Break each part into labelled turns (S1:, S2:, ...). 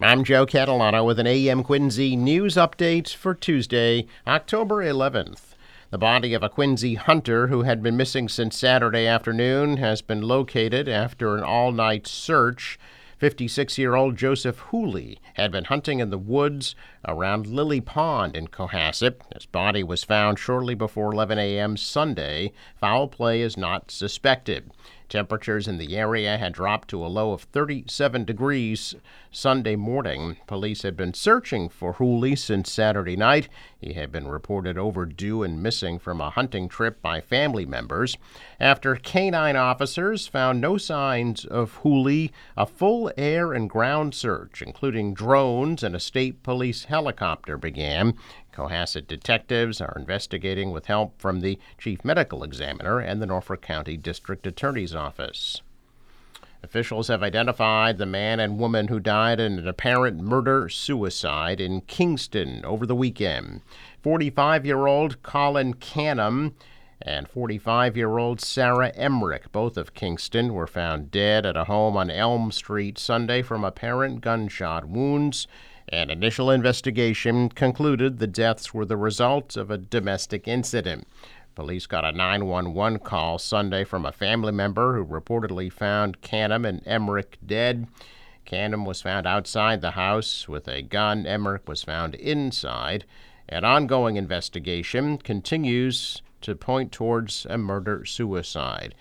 S1: I'm Joe Catalano with an AM Quincy news update for Tuesday, October 11th. The body of a Quincy hunter who had been missing since Saturday afternoon has been located after an all night search. 56 year old Joseph Hooley had been hunting in the woods around Lily Pond in Cohasset. His body was found shortly before 11 a.m. Sunday. Foul play is not suspected. Temperatures in the area had dropped to a low of 37 degrees Sunday morning. Police had been searching for Hooley since Saturday night. He had been reported overdue and missing from a hunting trip by family members. After canine officers found no signs of Hooley, a full air and ground search, including drones and a state police helicopter, began. Cohasset detectives are investigating with help from the chief medical examiner and the Norfolk County District Attorney's Office. Officials have identified the man and woman who died in an apparent murder suicide in Kingston over the weekend. 45 year old Colin Canham and 45 year old Sarah Emmerich, both of Kingston, were found dead at a home on Elm Street Sunday from apparent gunshot wounds. An initial investigation concluded the deaths were the result of a domestic incident. Police got a 911 call Sunday from a family member who reportedly found Canham and Emmerich dead. Canham was found outside the house with a gun. Emmerich was found inside. An ongoing investigation continues to point towards a murder suicide.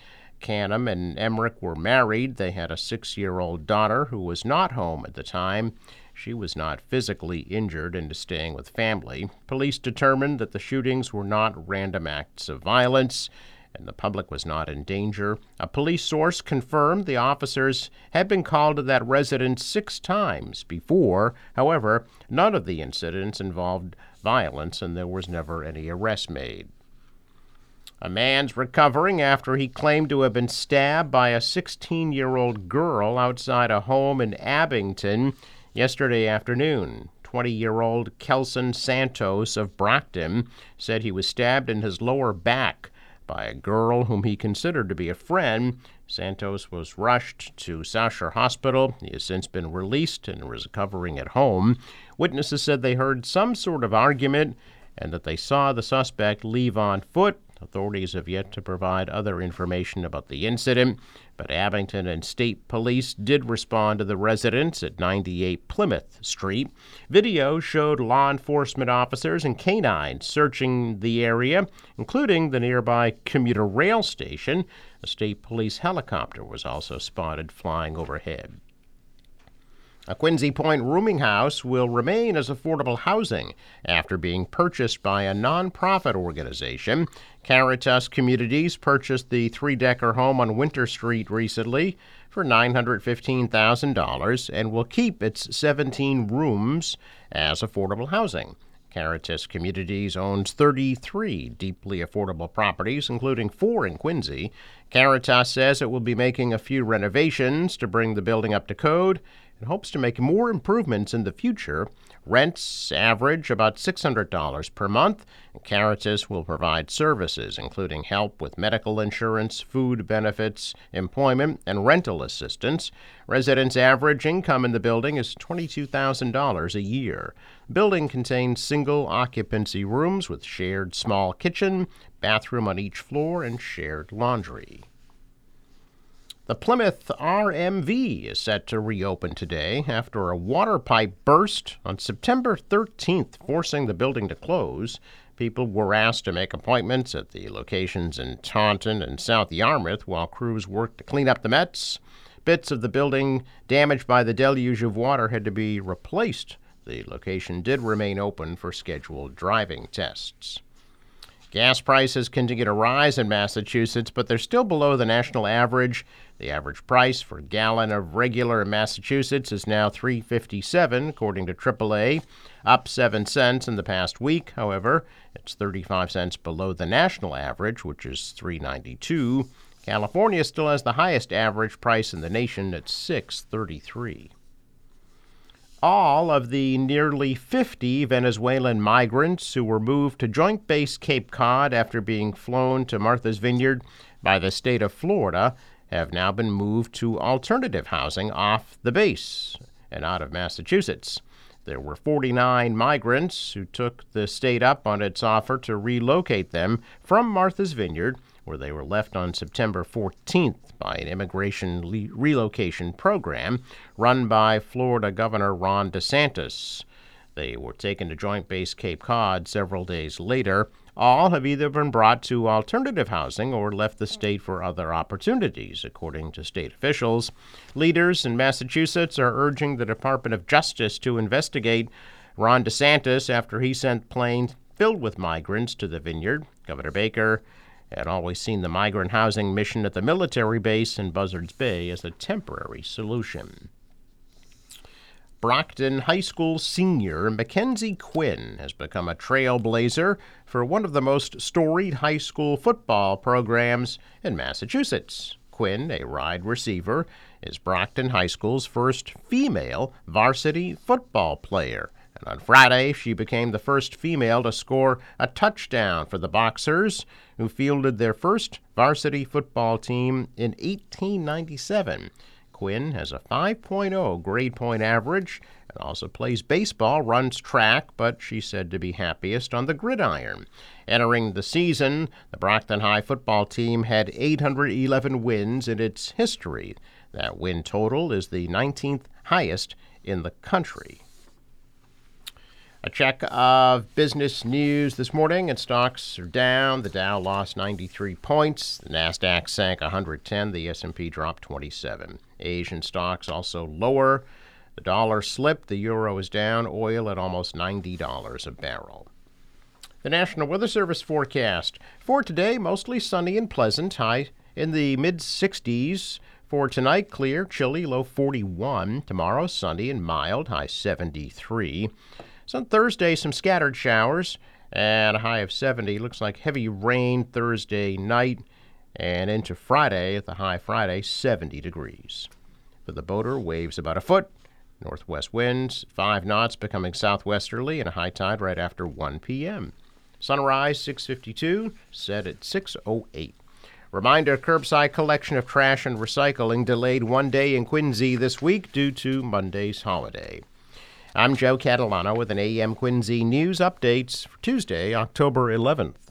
S1: Canham and Emmerich were married. They had a six year old daughter who was not home at the time. She was not physically injured and is staying with family. Police determined that the shootings were not random acts of violence and the public was not in danger. A police source confirmed the officers had been called to that residence six times before. However, none of the incidents involved violence and there was never any arrest made. A man's recovering after he claimed to have been stabbed by a 16 year old girl outside a home in Abington yesterday afternoon. 20 year old Kelson Santos of Brockton said he was stabbed in his lower back by a girl whom he considered to be a friend. Santos was rushed to Shore Hospital. He has since been released and is recovering at home. Witnesses said they heard some sort of argument and that they saw the suspect leave on foot. Authorities have yet to provide other information about the incident, but Abington and state police did respond to the residence at 98 Plymouth Street. Video showed law enforcement officers and canines searching the area, including the nearby commuter rail station. A state police helicopter was also spotted flying overhead. A Quincy Point rooming house will remain as affordable housing after being purchased by a nonprofit organization. Caritas Communities purchased the three decker home on Winter Street recently for $915,000 and will keep its 17 rooms as affordable housing. Caritas Communities owns 33 deeply affordable properties, including four in Quincy. Caritas says it will be making a few renovations to bring the building up to code and hopes to make more improvements in the future. Rents average about $600 per month. Caritas will provide services, including help with medical insurance, food benefits, employment, and rental assistance. Residents' average income in the building is $22,000 a year. The building contains single occupancy rooms with shared small kitchen, bathroom on each floor, and shared laundry. The Plymouth RMV is set to reopen today after a water pipe burst on September 13th, forcing the building to close. People were asked to make appointments at the locations in Taunton and South Yarmouth while crews worked to clean up the Mets. Bits of the building damaged by the deluge of water had to be replaced. The location did remain open for scheduled driving tests. Gas prices continue to rise in Massachusetts, but they're still below the national average. The average price for a gallon of regular in Massachusetts is now 3.57 according to AAA, up 7 cents in the past week. However, it's 35 cents below the national average, which is 3.92. California still has the highest average price in the nation at 6.33 all of the nearly 50 Venezuelan migrants who were moved to Joint Base Cape Cod after being flown to Martha's Vineyard by the state of Florida have now been moved to alternative housing off the base. and out of Massachusetts. There were 49 migrants who took the state up on its offer to relocate them from Martha's Vineyard, where they were left on September 14th by an immigration le- relocation program run by Florida Governor Ron DeSantis. They were taken to Joint Base Cape Cod several days later. All have either been brought to alternative housing or left the state for other opportunities, according to state officials. Leaders in Massachusetts are urging the Department of Justice to investigate Ron DeSantis after he sent planes filled with migrants to the vineyard. Governor Baker had always seen the migrant housing mission at the military base in Buzzards Bay as a temporary solution. Brockton High School senior Mackenzie Quinn has become a trailblazer for one of the most storied high school football programs in Massachusetts. Quinn, a wide receiver, is Brockton High School's first female varsity football player. And on Friday, she became the first female to score a touchdown for the Boxers, who fielded their first varsity football team in 1897. Quinn has a 5.0 grade point average and also plays baseball, runs track, but she's said to be happiest on the gridiron. Entering the season, the Brockton High football team had 811 wins in its history. That win total is the 19th highest in the country. A check of business news this morning, and stocks are down. The Dow lost 93 points. The Nasdaq sank 110. The S&P dropped 27. Asian stocks also lower. The dollar slipped. The euro is down. Oil at almost $90 a barrel. The National Weather Service forecast for today: mostly sunny and pleasant. High in the mid 60s. For tonight, clear, chilly, low 41. Tomorrow, sunny and mild, high 73. So on Thursday, some scattered showers and a high of 70. Looks like heavy rain Thursday night and into Friday at the high Friday, 70 degrees. For the boater, waves about a foot. Northwest winds, 5 knots, becoming southwesterly, and a high tide right after 1 p.m. Sunrise 652, set at 608. Reminder curbside collection of trash and recycling delayed one day in Quincy this week due to Monday's holiday. I'm Joe Catalano with an AM Quincy news updates for Tuesday, October 11th.